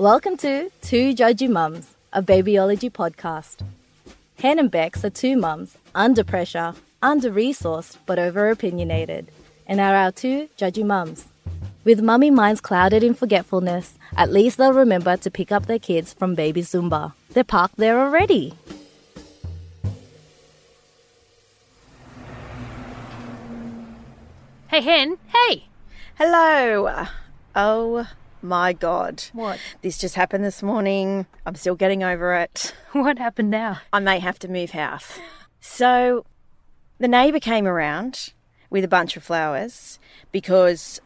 Welcome to Two Judgy Mums, a babyology podcast. Hen and Bex are two mums, under pressure, under resourced, but over opinionated, and are our two judgy mums. With mummy minds clouded in forgetfulness, at least they'll remember to pick up their kids from baby Zumba. They're parked there already. Hey, Hen. Hey. Hello. Oh my God. What? This just happened this morning. I'm still getting over it. What happened now? I may have to move house. So the neighbour came around with a bunch of flowers because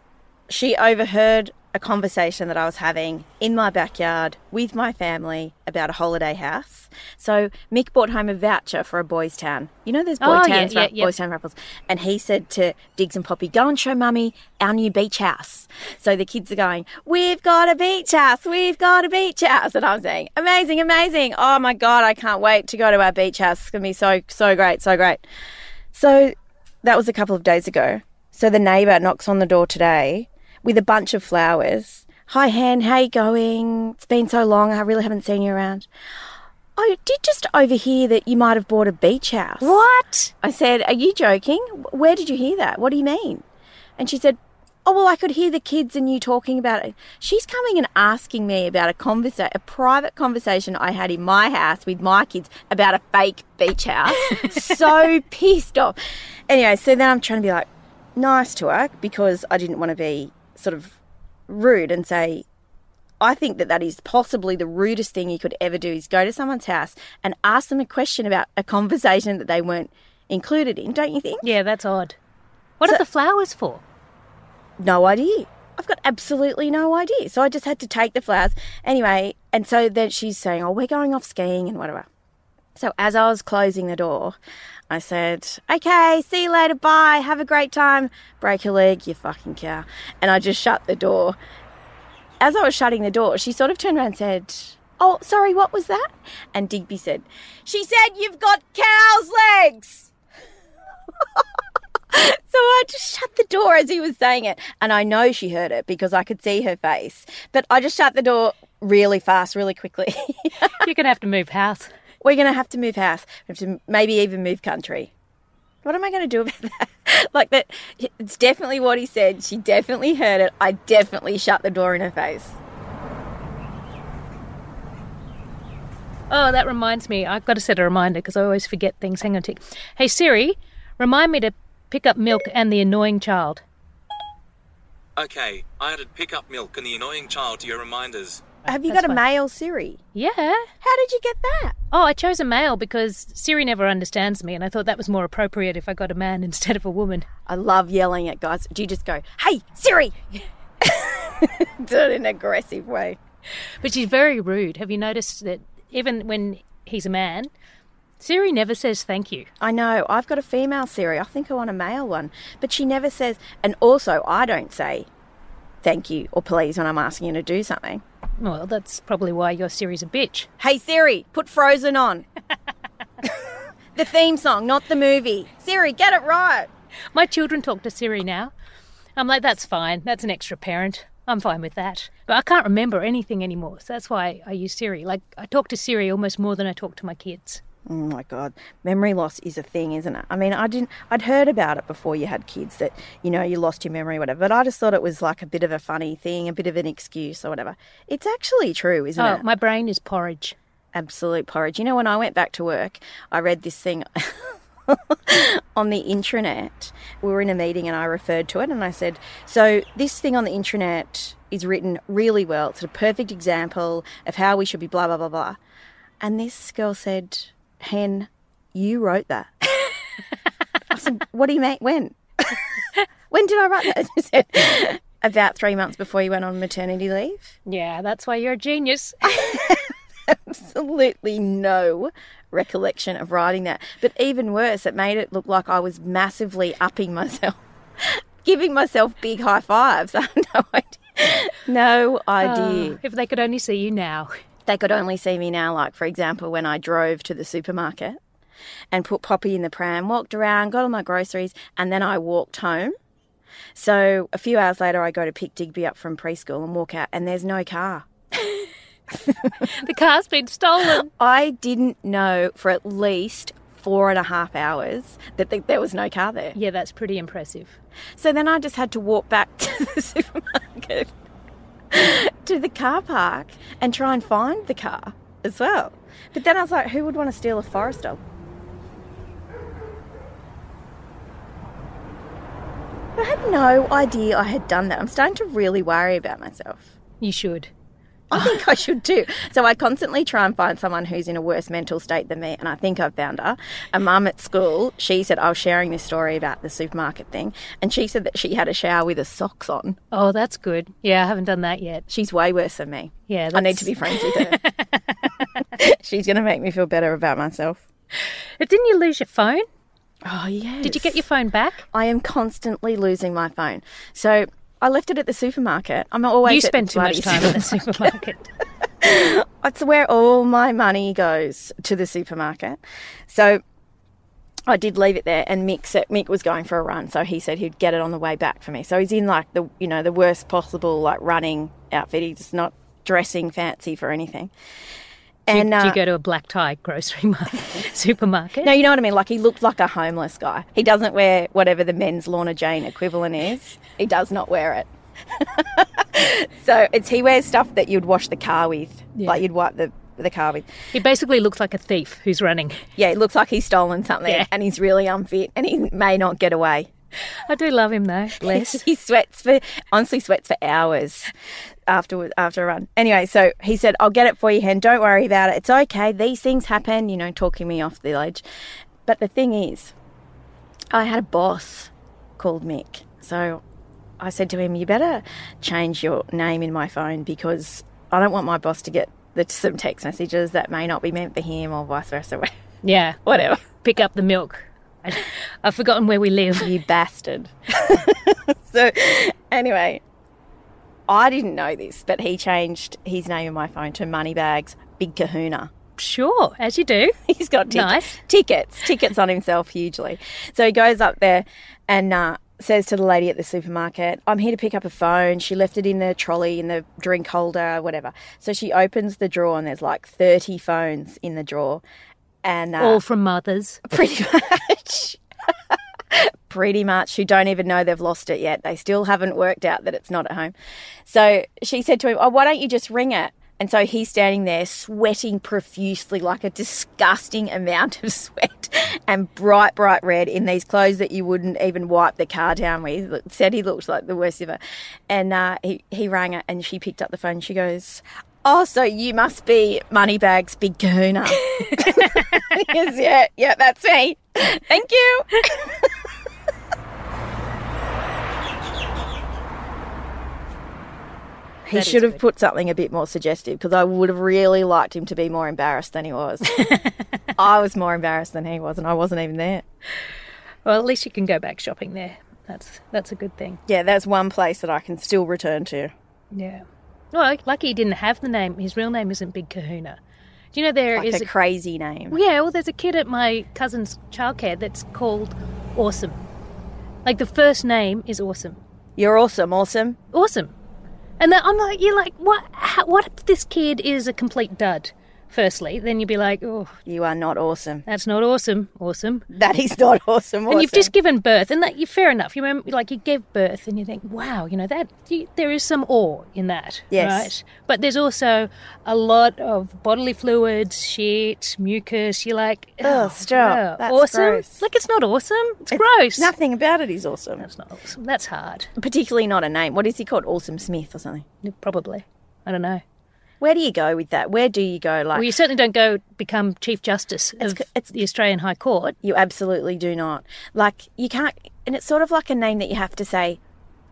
she overheard a conversation that I was having in my backyard with my family about a holiday house. So Mick brought home a voucher for a boys' town. You know, there's boy Oh, yeah, towns, yeah, ra- yeah. boys' town raffles. And he said to Diggs and Poppy, "Go and show Mummy our new beach house." So the kids are going, "We've got a beach house. We've got a beach house." And I'm saying, "Amazing, amazing! Oh my god, I can't wait to go to our beach house. It's gonna be so so great, so great." So that was a couple of days ago. So the neighbour knocks on the door today with a bunch of flowers. Hi, Hen, how you going? It's been so long. I really haven't seen you around. Oh, I did just overhear that you might have bought a beach house. What? I said, Are you joking? Where did you hear that? What do you mean? And she said, Oh, well, I could hear the kids and you talking about it. She's coming and asking me about a conversa- a private conversation I had in my house with my kids about a fake beach house. so pissed off. Anyway, so then I'm trying to be like nice to her because I didn't want to be sort of rude and say, I think that that is possibly the rudest thing you could ever do is go to someone's house and ask them a question about a conversation that they weren't included in, don't you think? Yeah, that's odd. What are the flowers for? No idea. I've got absolutely no idea. So I just had to take the flowers. Anyway, and so then she's saying, Oh, we're going off skiing and whatever. So as I was closing the door, I said, Okay, see you later, bye, have a great time. Break your leg, you fucking cow. And I just shut the door. As I was shutting the door, she sort of turned around and said, Oh, sorry, what was that? And Digby said, She said you've got cow's legs. So I just shut the door as he was saying it. And I know she heard it because I could see her face. But I just shut the door really fast, really quickly. You're going to have to move house. We're going to have to move house. We have to maybe even move country. What am I going to do about that? like that, it's definitely what he said. She definitely heard it. I definitely shut the door in her face. Oh, that reminds me. I've got to set a reminder because I always forget things. Hang on a tick. Hey, Siri, remind me to pick up milk and the annoying child. Okay, I added pick up milk and the annoying child to your reminders. Have you got a male Siri? Yeah. How did you get that? Oh, I chose a male because Siri never understands me, and I thought that was more appropriate if I got a man instead of a woman. I love yelling at guys. Do you just go, hey, Siri? do it in an aggressive way. But she's very rude. Have you noticed that even when he's a man, Siri never says thank you? I know. I've got a female Siri. I think I want a male one. But she never says, and also I don't say thank you or please when I'm asking you to do something. Well, that's probably why your Siri's a bitch. Hey Siri, put Frozen on. the theme song, not the movie. Siri, get it right. My children talk to Siri now. I'm like, that's fine. That's an extra parent. I'm fine with that. But I can't remember anything anymore. So that's why I use Siri. Like, I talk to Siri almost more than I talk to my kids. Oh my god, memory loss is a thing, isn't it? I mean, I didn't I'd heard about it before you had kids that, you know, you lost your memory or whatever, but I just thought it was like a bit of a funny thing, a bit of an excuse or whatever. It's actually true, isn't it? Oh, it? my brain is porridge. absolute porridge. You know, when I went back to work, I read this thing on the intranet. We were in a meeting and I referred to it and I said, So, this thing on the intranet is written really well. It's a perfect example of how we should be, blah, blah, blah, blah. And this girl said, Hen, you wrote that. I said, What do you mean? When? when did I write that? She said, About three months before you went on maternity leave. Yeah, that's why you're a genius. absolutely no recollection of writing that. But even worse, it made it look like I was massively upping myself, giving myself big high fives. I have no idea. No ah, idea. Oh, if they could only see you now. They could only see me now, like, for example, when I drove to the supermarket and put Poppy in the pram, walked around, got all my groceries, and then I walked home. So a few hours later, I go to pick Digby up from preschool and walk out, and there's no car. the car's been stolen. I didn't know for at least four and a half hours that th- there was no car there. Yeah, that's pretty impressive. So then I just had to walk back to the supermarket, to the car park, and try and find the car as well. But then I was like, who would want to steal a forest? I had no idea I had done that. I'm starting to really worry about myself. You should. I think I should too. So I constantly try and find someone who's in a worse mental state than me, and I think I've found her. A mum at school, she said I was sharing this story about the supermarket thing, and she said that she had a shower with her socks on. Oh, that's good. Yeah, I haven't done that yet. She's way worse than me. Yeah, I need to be friends with her. She's going to make me feel better about myself. But didn't you lose your phone? Oh, yeah. Did you get your phone back? I am constantly losing my phone. So I left it at the supermarket. I'm always you spend too much time at the supermarket. It's where all my money goes to the supermarket. So I did leave it there, and Mick said Mick was going for a run, so he said he'd get it on the way back for me. So he's in like the you know the worst possible like running outfit. He's not dressing fancy for anything. Do you, And do uh, you go to a black tie grocery market, supermarket? no, you know what I mean. Like he looked like a homeless guy. He doesn't wear whatever the men's Lorna Jane equivalent is. He does not wear it. so it's he wears stuff that you'd wash the car with, Yeah. like you'd wipe the the car with. He basically looks like a thief who's running. Yeah, it looks like he's stolen something Yeah. and he's really unfit and he may not get away. I do love him though. Bless. he sweats for honestly sweats for hours after after a run. Anyway, so he said, "I'll get it for you, Hen. Don't worry about it. It's okay. These things happen." You know, talking me off the ledge. But the thing is, I had a boss called Mick, so I said to him, "You better change your name in my phone because I don't want my boss to get the, some text messages that may not be meant for him or vice versa. yeah. Whatever." Pick up the milk. I've forgotten where we live. you bastard. so, anyway, I didn't know this, but he changed his name in my phone to Moneybags Big Kahuna. Sure, as you do. He's got tic- Nice. tickets, tickets on himself hugely. So he goes up there and uh, says to the lady at the supermarket, I'm here to pick up a phone. She left it in the trolley, in the drink holder, whatever. So she opens the drawer and there's like 30 phones in the drawer. And uh, All from mothers. pretty much. Pretty much, who don't even know they've lost it yet. They still haven't worked out that it's not at home. So she said to him, Oh, why don't you just ring it? And so he's standing there sweating profusely, like a disgusting amount of sweat, and bright, bright red in these clothes that you wouldn't even wipe the car down with. Said he looked like the worst ever. And uh, he, he rang it, and she picked up the phone. She goes, Oh, so you must be Moneybags Big Kahuna. Yeah, yeah, that's me. Thank you. He That should have good. put something a bit more suggestive because I would have really liked him to be more embarrassed than he was. I was more embarrassed than he was, and I wasn't even there. Well, at least you can go back shopping there. That's that's a good thing. Yeah, that's one place that I can still return to. Yeah. Well, lucky he didn't have the name. His real name isn't Big Kahuna. Do you know there Like is a crazy name. Yeah, well, there's a kid at my cousin's childcare that's called Awesome. Like the first name is Awesome. You're awesome, awesome. Awesome. And then I'm like, you're like, what? How, what if this kid is a complete dud? Firstly, then you'd be like, oh, You are not awesome. that's not awesome. Awesome. That is not awesome. awesome. And you've just given birth, and that you fair enough. You remember, like you gave birth, and you think, wow, you know that you, there is some awe in that, Yes. right? But there's also a lot of bodily fluids, shit, mucus. You're like, "Oh, stop. wow, That's awesome. gross. Like it's not awesome. It's, It's- gross. Nothing about it is awesome. That's not awesome. That's hard. Particularly not a name. What is he called? Awesome Smith or something. Probably. I don't know. Where do you go with that? Where do you go? Like Well, you certainly don't go become Chief Justice of c- it's- the Australian High Court. You absolutely do not. Like you can't, and it's sort of like a name that you have to say,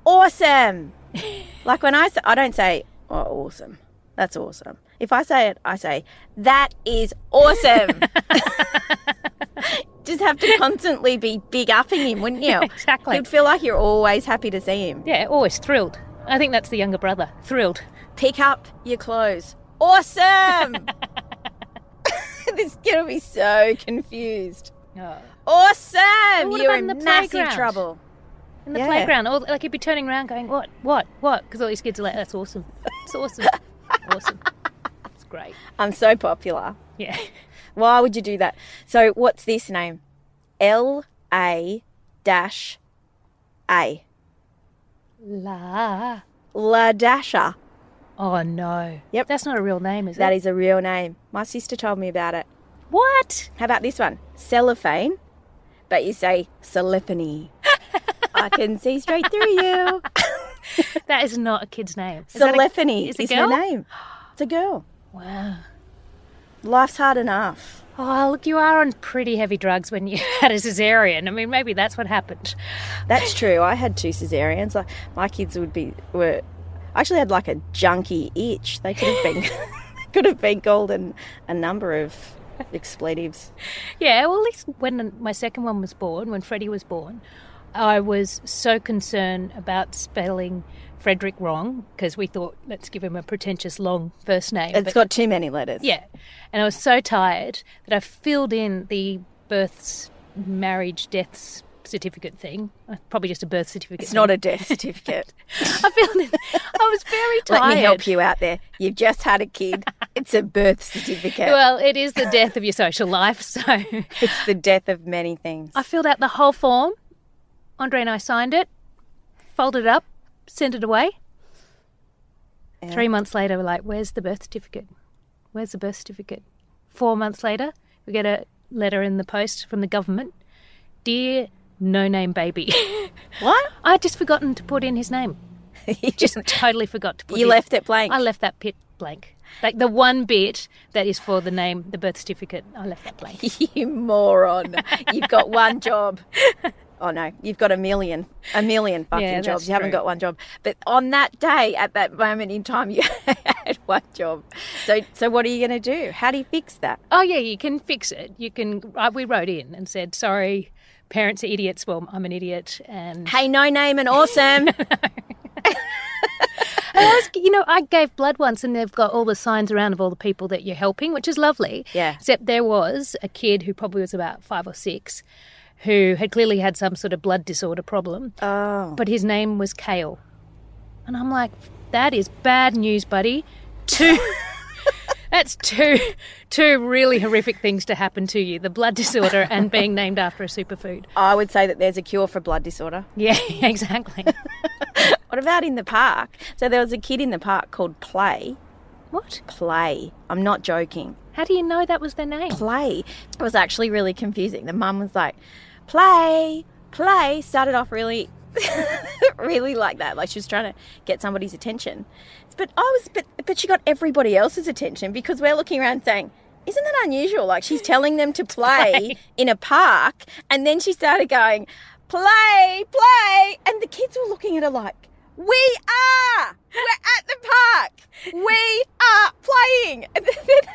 awesome. like when I say, I don't say, oh, awesome. That's awesome. If I say it, I say, that is awesome. Just have to constantly be big upping him, wouldn't you? Exactly. You'd feel like you're always happy to see him. Yeah, always thrilled. I think that's the younger brother. Thrilled. Pick up your clothes. Awesome. this kid will be so confused. Oh. Awesome. what You're in massive playground? trouble. in the Yeah. playground. Or like he'd be turning around going, "What? What? What?" Because all these kids are like, "That's awesome. It's awesome. awesome." It's great. I'm so popular. Yeah. Why would you do that? So what's this name? L A dash A. La. La Dasha. Oh no. Yep. That's not a real name, is That it? is a real name. My sister told me about it. What? How about this one? Cellophane, but you say cellophany. I can see straight through you. That is not a kid's name. Is that a- is is, a girl? her name. It's a girl. Wow. Life's hard enough. Oh, look, you are on pretty heavy drugs when you had a cesarean. I mean, maybe that's what happened. That's true. I had two cesareans. My kids would be were I actually had like a junky itch. They could have been could have been called an, a number of expletives. Yeah, well, at least when my second one was born, when Freddie was born, I was so concerned about spelling Frederick wrong because we thought, let's give him a pretentious long first name. It's But- got too many letters. yeah. And I was so tired that I filled in the births, marriage, deaths certificate thing. Uh, Probably just a birth certificate. It's not a death certificate. I filled. I was very tired. Let me help you out there. You've just had a kid. It's a birth certificate. Well, it is the death of your social life, so it's the death of many things. I filled out the whole form. Andre and I signed it, folded it up, sent it away. Three months later, we're like, "Where's the birth certificate? Where's the birth certificate?" Four months later, we get a letter in the post from the government. Dear no name baby, What? I had just forgotten to put in his name. He just totally forgot to put. You in- left it blank. I left that bit blank. Like the one bit that is for the name, the birth certificate. I left that blank. you moron. You've got one job. Oh no, you've got a million, a million fucking Yeah, jobs. You haven't true. got one job. But on that day, at that moment in time, you had one job. So, so what are you going to do? How do you fix that? Oh yeah, you can fix it. You can. Uh, we wrote in and said, "Sorry, parents are idiots." Well, I'm an idiot, and Hey, no name and awesome. I was, you know, I gave blood once, and they've got all the signs around of all the people that you're helping, which is lovely. Yeah. Except there was a kid who probably was about five or six, who had clearly had some sort of blood disorder problem, oh, but his name was Kale, and I'm like, that is bad news, buddy. Two. That's two, two really horrific things to happen to you: the blood disorder and being named after a superfood. I would say that there's a cure for blood disorder. Yeah, exactly. What about in the park? So there was a kid in the park called Play. what? Play. I'm not joking. How do you know that was their name? play. It was actually really confusing. The mum was like, play, play. Started off really, really like that. Like she was trying to get somebody's attention. But I was, but, but she got everybody else's attention because we're looking around saying, isn't that unusual? Like she's telling them to play in a park. And then she started going, play, play. And the kids were looking at her like, we are, we're at the park. We are playing. And then-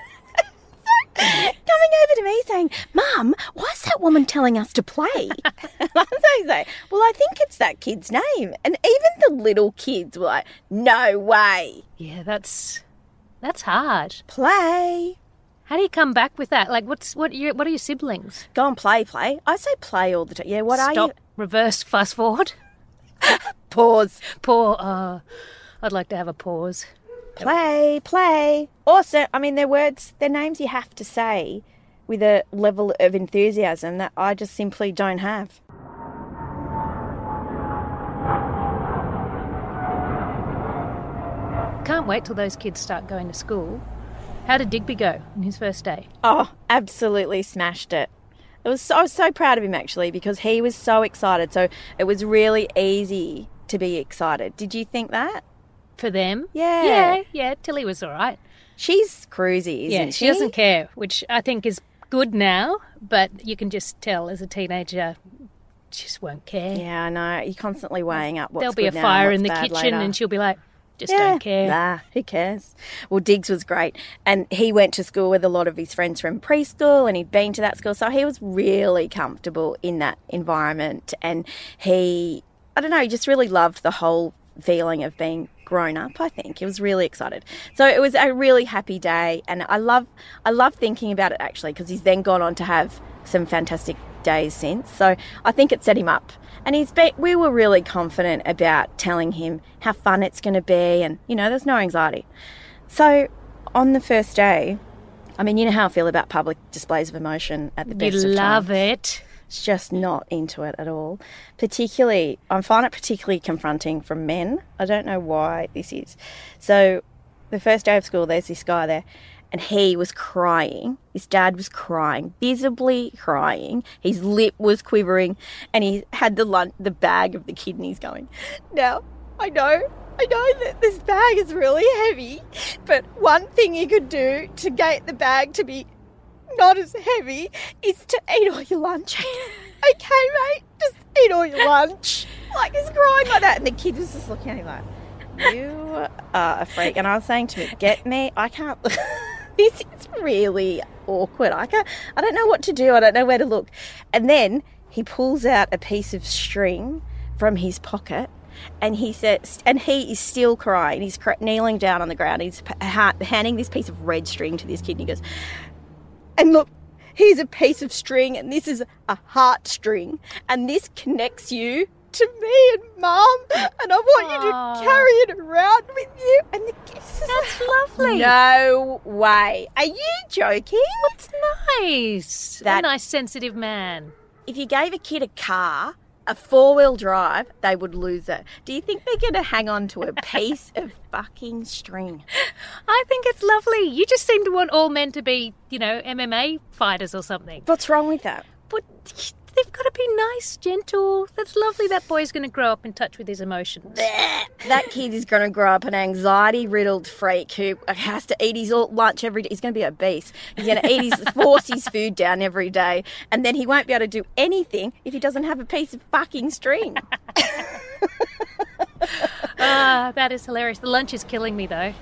coming over to me saying, Mum, why is that woman telling us to play? and I was like, Well, I think it's that kid's name. And even the little kids were like, No way. Yeah, that's that's hard. Play. How do you come back with that? Like, what's what? Your, what are your siblings? Go and play, play. I say play all the time. Yeah, what Stop. are you? Reverse. Fast forward. Pause. Pause. Uh, I'd like to have a pause. Play, play. Also, I mean, they're words, they're names you have to say with a level of enthusiasm that I just simply don't have. Can't wait till those kids start going to school. How did Digby go on his first day? Oh, absolutely smashed it. It was so, I was so proud of him actually because he was so excited. So it was really easy to be excited. Did you think that? For them? Yeah. Yeah, yeah. Tilly was all right. She's cruisy, isn't yeah, she? she doesn't care, which I think is good now, but you can just tell as a teenager, just won't care. Yeah, I know. You're constantly weighing up what's There'll be a fire in the kitchen later. and she'll be like, just Yeah, don't care. Nah, who cares? Well, Diggs was great. And he went to school with a lot of his friends from preschool and he'd been to that school. So he was really comfortable in that environment. And he, I don't know, he just really loved the whole feeling of being grown up i think. He was really excited. So it was a really happy day and i love i love thinking about it actually because he's then gone on to have some fantastic days since. So i think it set him up. And he's been, we were really confident about telling him how fun it's going to be and you know there's no anxiety. So on the first day, I mean, you know how I feel about public displays of emotion at the You best of love it. It's just not into it at all. Particularly, I find it particularly confronting from men. I don't know why this is. So, the first day of school, there's this guy there, and he was crying. His dad was crying, visibly crying. His lip was quivering, and he had the lunch, the bag of the kidneys going. Now, I know. I know that this bag is really heavy, but one thing you could do to get the bag to be not as heavy is to eat all your lunch. okay, mate, just eat all your lunch. Like he's crying like that, and the kid was just looking at him like, "You are a freak." And I was saying to him, "Get me? I can't." this is really awkward. I can't. I don't know what to do. I don't know where to look. And then he pulls out a piece of string from his pocket. And he says, and he is still crying. He's kneeling down on the ground. He's handing this piece of red string to this kid. And he goes, and look, here's a piece of string, and this is a heart string, and this connects you to me and mum, and I want you to carry it around with you. And the kids That's lovely. No way. Are you joking? It's nice. That- a nice, sensitive man. If you gave a kid a car, a four wheel drive, they would lose it. Do you think they're going to hang on to a piece of fucking string? I think it's lovely. You just seem to want all men to be, you know, MMA fighters or something. What's wrong with that? But they've got to be nice, gentle. That's lovely. That boy's going to grow up in touch with his emotions. That kid is going to grow up an anxiety riddled freak who has to eat his lunch every day. He's going to be obese. He's going to eat his, force his food down every day. And then he won't be able to do anything if he doesn't have a piece of fucking string. Ah, that is hilarious. The lunch is killing me though.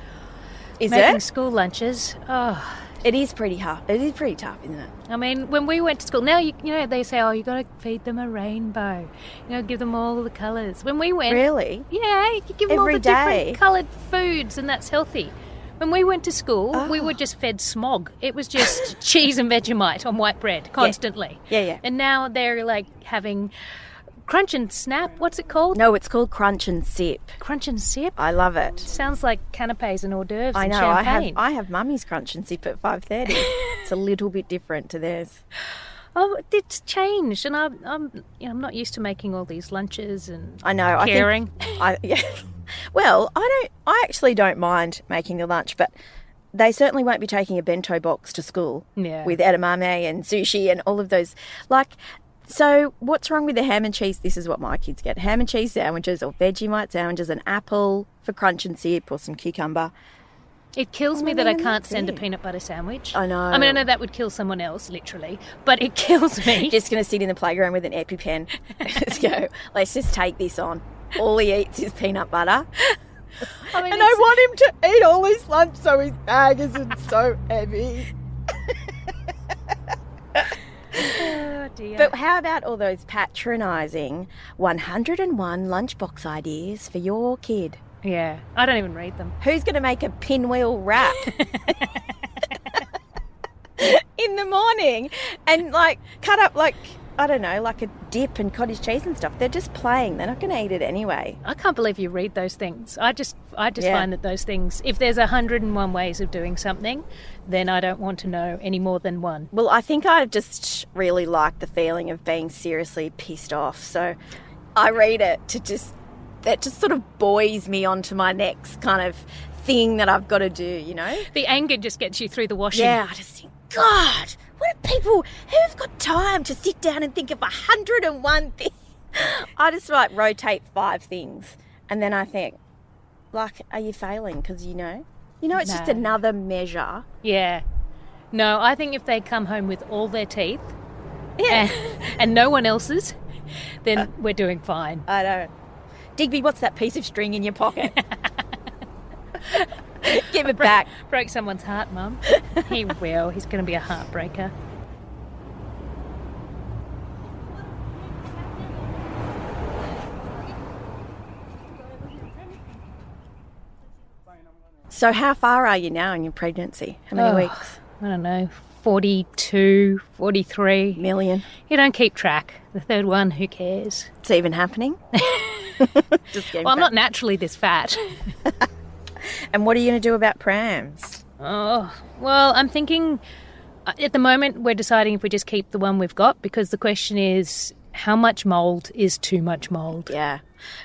Is Making it? school lunches. Oh, It is pretty hard. It is pretty tough, isn't it? I mean, when we went to school, now you, you know they say, oh, you got to feed them a rainbow. You know, give them all the colours. When we went, Really? yeah, you give them all the day? different coloured foods, and that's healthy. When we went to school, we Oh. were just fed smog. It was just cheese and Vegemite on white bread constantly. Yeah, yeah. And now they're like having crunch and snap. What's it called? No, it's called Crunch and Sip. Crunch and sip. I love it. Sounds like canapes and hors d'oeuvres I and know. I have. I have mummy's Crunch and Sip at five thirty. it's a little bit different to theirs. Oh, it's changed, and I'm, I'm, you know, I'm not used to making all these lunches and I know. I caring. Think, I yeah. Well, I don't. I actually don't mind making the lunch, but they certainly won't be taking a bento box to school Yeah. with edamame and sushi and all of those. Like, so what's wrong with the ham and cheese? This is what my kids get: ham and cheese sandwiches or Vegemite sandwiches, an apple for crunch and sip, or some cucumber. It kills me Oh, that I can't send a peanut butter sandwich. I know. I mean, I know that would kill someone else, literally, but it kills me. Just going to sit in the playground with an EpiPen. Let's go. Let's just take this on. All he eats is peanut butter. I mean, And I want him to eat all his lunch so his bag isn't so heavy. Dear. But how about all those patronising 101 lunchbox ideas for your kid? yeah, I don't even read them. Who's going to make a pinwheel wrap in the morning and like cut up like, I don't know, like a dip and cottage cheese and stuff? They're just playing. They're not going to eat it anyway. I can't believe you read those things. I just, I just Yeah. find that those things. If there's a hundred and one ways of doing something, then I don't want to know any more than one. Well, I think I just really like the feeling of being seriously pissed off. So I read it to just, that just sort of buoys me onto my next kind of thing that I've got to do, you know? The anger just gets you through the washing. Yeah, I just think, God, people who've got time to sit down and think of a hundred and one things? I just like rotate five things, and then I think, like, are you failing? Because you know, you know, it's just another measure. Yeah. No, I think if they come home with all their teeth Yeah, and, and no one else's, then uh, we're doing fine. I don't. Digby, what's that piece of string in your pocket? Give it back. Broke someone's heart, Mum. He will. He's going to be a heartbreaker. So, how far are you now in your pregnancy? How many Oh. weeks? I don't know, 42, 43. Million. You don't keep track. The third one, who cares? It's even happening. Well, I'm not naturally this fat. And what are you going to do about prams? Oh, well, I'm thinking uh, at the moment we're deciding if we just keep the one we've got because the question is how much mold is too much mold? Yeah.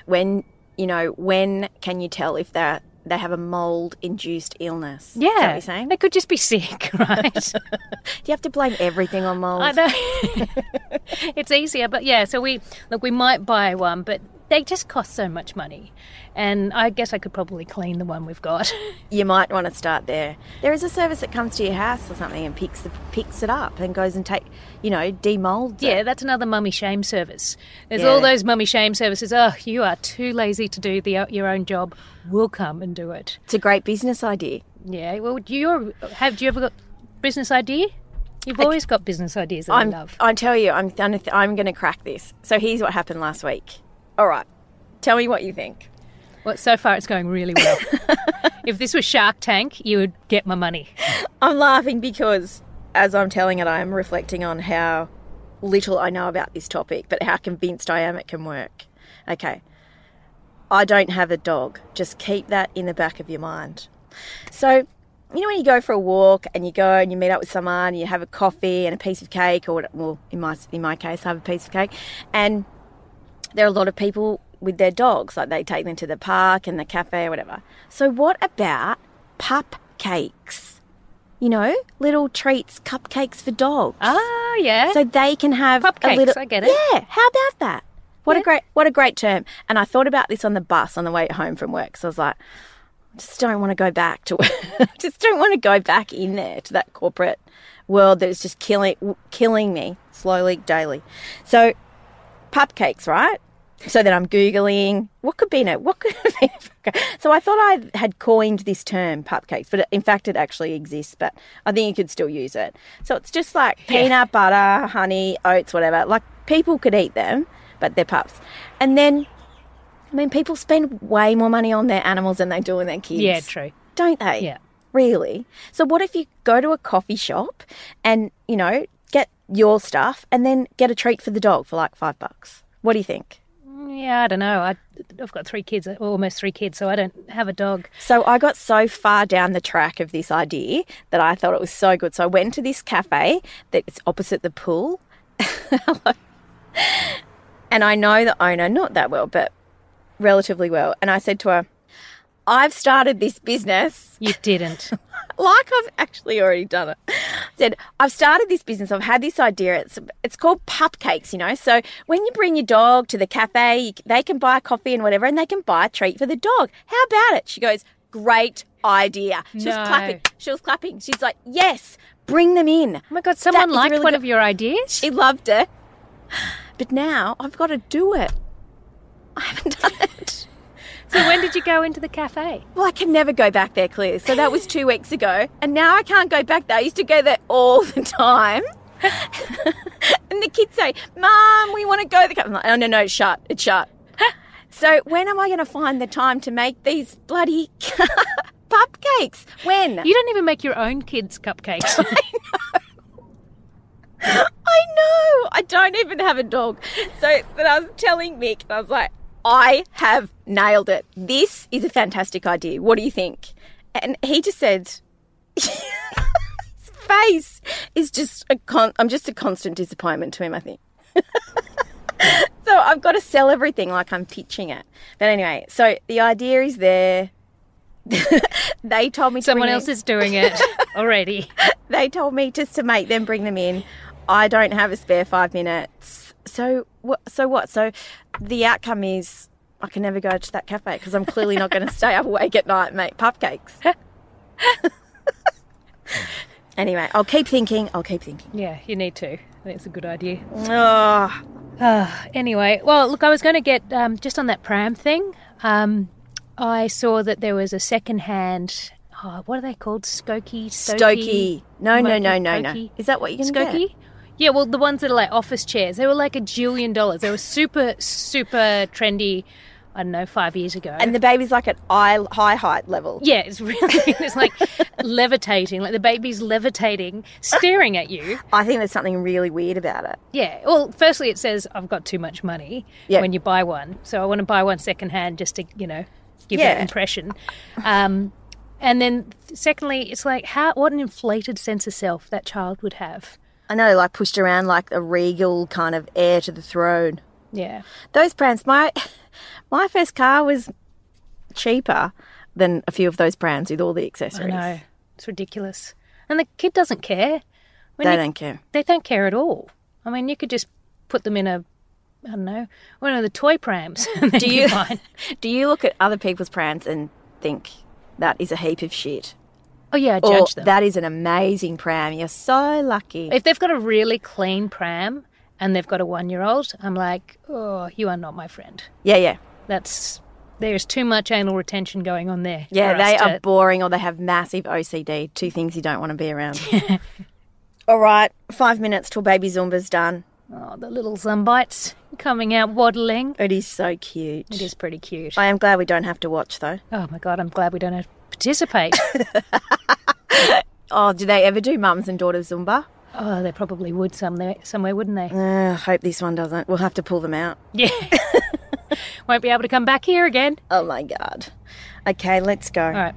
When, you know, when can you tell if they're, they have a mold induced illness? Is that what Yeah. you're saying? They could just be sick, right? Do you have to blame everything on mold? I know. it's easier, but yeah, so we look we might buy one, but they just cost so much money. And I guess I could probably clean the one we've got. you might want to start there. There is a service that comes to your house or something and picks the, picks it up and goes and take, you know, demolds Yeah, it. that's another mummy shame service. There's Yeah. all those mummy shame services. Oh, you are too lazy to do the, your own job. We'll come and do it. It's a great business idea. Yeah. Well, do you have? Do you ever got business idea? You've always got business ideas that I I'm, love. I tell you, I'm I'm going to crack this. So here's what happened last week. All right, tell me what you think. Well, so far it's going really well. if this was Shark Tank, you would get my money. I'm laughing because as I'm telling it, I am reflecting on how little I know about this topic, but how convinced I am it can work. Okay. I don't have a dog. Just keep that in the back of your mind. So, you know, when you go for a walk and you go and you meet up with someone, and you have a coffee and a piece of cake, or well, in my in my case, I have a piece of cake, and there are a lot of people with their dogs, like they take them to the park and the cafe or whatever. So, what about pup cakes? You know, little treats, cupcakes for dogs. Ah, yeah. So they can have a Pupcakes, little. I get it. Yeah, how about that? What Yeah. a great, what a great term. And I thought about this on the bus on the way home from work. So I was like, I just don't want to go back to, I just don't want to go back in there to that corporate world that is just killing, killing me slowly, daily. So, pupcakes, right? So then I'm googling what could be in it. What could been? So I thought I had coined this term pupcakes, but in fact it actually exists. But I think you could still use it. So it's just like Yeah. peanut butter, honey, oats, whatever. Like people could eat them, but they're pups. And then, I mean, people spend way more money on their animals than they do on their kids. yeah, true. Don't they? Yeah. Really? So what if you go to a coffee shop and, you know, your stuff and then get a treat for the dog for like five bucks? What do you think? Yeah, I don't know. I, I've got three kids, almost three kids, so I don't have a dog. So I got so far down the track of this idea that I thought it was so good. So I went to this cafe that's opposite the pool. and I know the owner, not that well, but relatively well. And I said to her, I've started this business You didn't. like I've actually already done it. I said, I've started this business. I've had this idea. It's it's called Pupcakes, you know. So when you bring your dog to the cafe, they can buy a coffee and whatever, and they can buy a treat for the dog. How about it? She goes, great idea. She No. was clapping. She was clapping. She's like, yes, bring them in. Oh my god, someone is liked really one good. of your ideas? She loved it. But now I've got to do it. I haven't done it. So when did you go into the cafe? Well, I can never go back there, Claire. So that was two weeks ago. And now I can't go back there. I used to go there all the time. and the kids say, Mom, we want to go. to the I'm like, oh, no, no, it's shut. It's shut. so when am I going to find the time to make these bloody cupcakes? When? You don't even make your own kids' cupcakes. I know. I don't even have a dog. So but I was telling Mick, and I was like, I have nailed it. This is a fantastic idea. What do you think? And he just said, his face is just a con- I'm just a constant disappointment to him, I think. so I've got to sell everything like I'm pitching it. But anyway, so the idea is there. they told me to Someone bring else in- is doing it already. they told me just to make them bring them in. I don't have a spare five minutes. So what? So what? So the outcome is I can never go to that cafe because I'm clearly not going to stay up awake at night and make cupcakes. anyway, I'll keep thinking. I'll keep thinking. Yeah, you need to. I think it's a good idea. Oh, anyway, well, look, I was going to get um, just on that pram thing. Um, I saw that there was a second-hand. Oh, what are they called? Skokie, Stokey. No, no, no, no, no. Is that what you're going to Skokie? Yeah, well, the ones that are like office chairs, they were like a jillion dollars. They were super, super trendy. I don't know, five years ago. And the baby's like at eye high height level. yeah, it's really it's like levitating, like the baby's levitating, staring at you. I think there's something really weird about it. Yeah. Well, firstly, it says I've got too much money Yeah. when you buy one, so I want to buy one second hand just to you know give Yeah. that impression. Um, And then, secondly, it's like how what an inflated sense of self that child would have. I know, like pushed around like a regal kind of heir to the throne. Yeah. Those prams, my my first car was cheaper than a few of those prams with all the accessories. I know. It's ridiculous. And the kid doesn't care. When They you- don't care. They don't care at all. I mean, you could just put them in a, I don't know, one of the toy prams. Do you do you look at other people's prams and think that is a heap of shit? Oh, yeah, I Or judge them. that is an amazing pram. You're so lucky. If they've got a really clean pram and they've got a one year old, I'm like, oh, you are not my friend. yeah, yeah. That's, there's too much anal retention going on there. Yeah, they to- are boring or they have massive OCD. Two things you don't want to be around. All right, five minutes till baby Zumba's done. Oh, the little zumbites coming out waddling. It is so cute. It is pretty cute. I am glad we don't have to watch though. Oh my god, I'm glad we don't have to participate. Oh, do they ever do mums and daughters Zumba? oh, they probably would somewhere, somewhere, wouldn't they? Uh, hope this one doesn't. We'll have to pull them out. Yeah. Won't be able to come back here again. Oh my god. Okay, let's go. All right.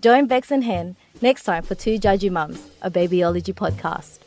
Join Bex and Hen next time for Two Judgy Mums, a babyology podcast.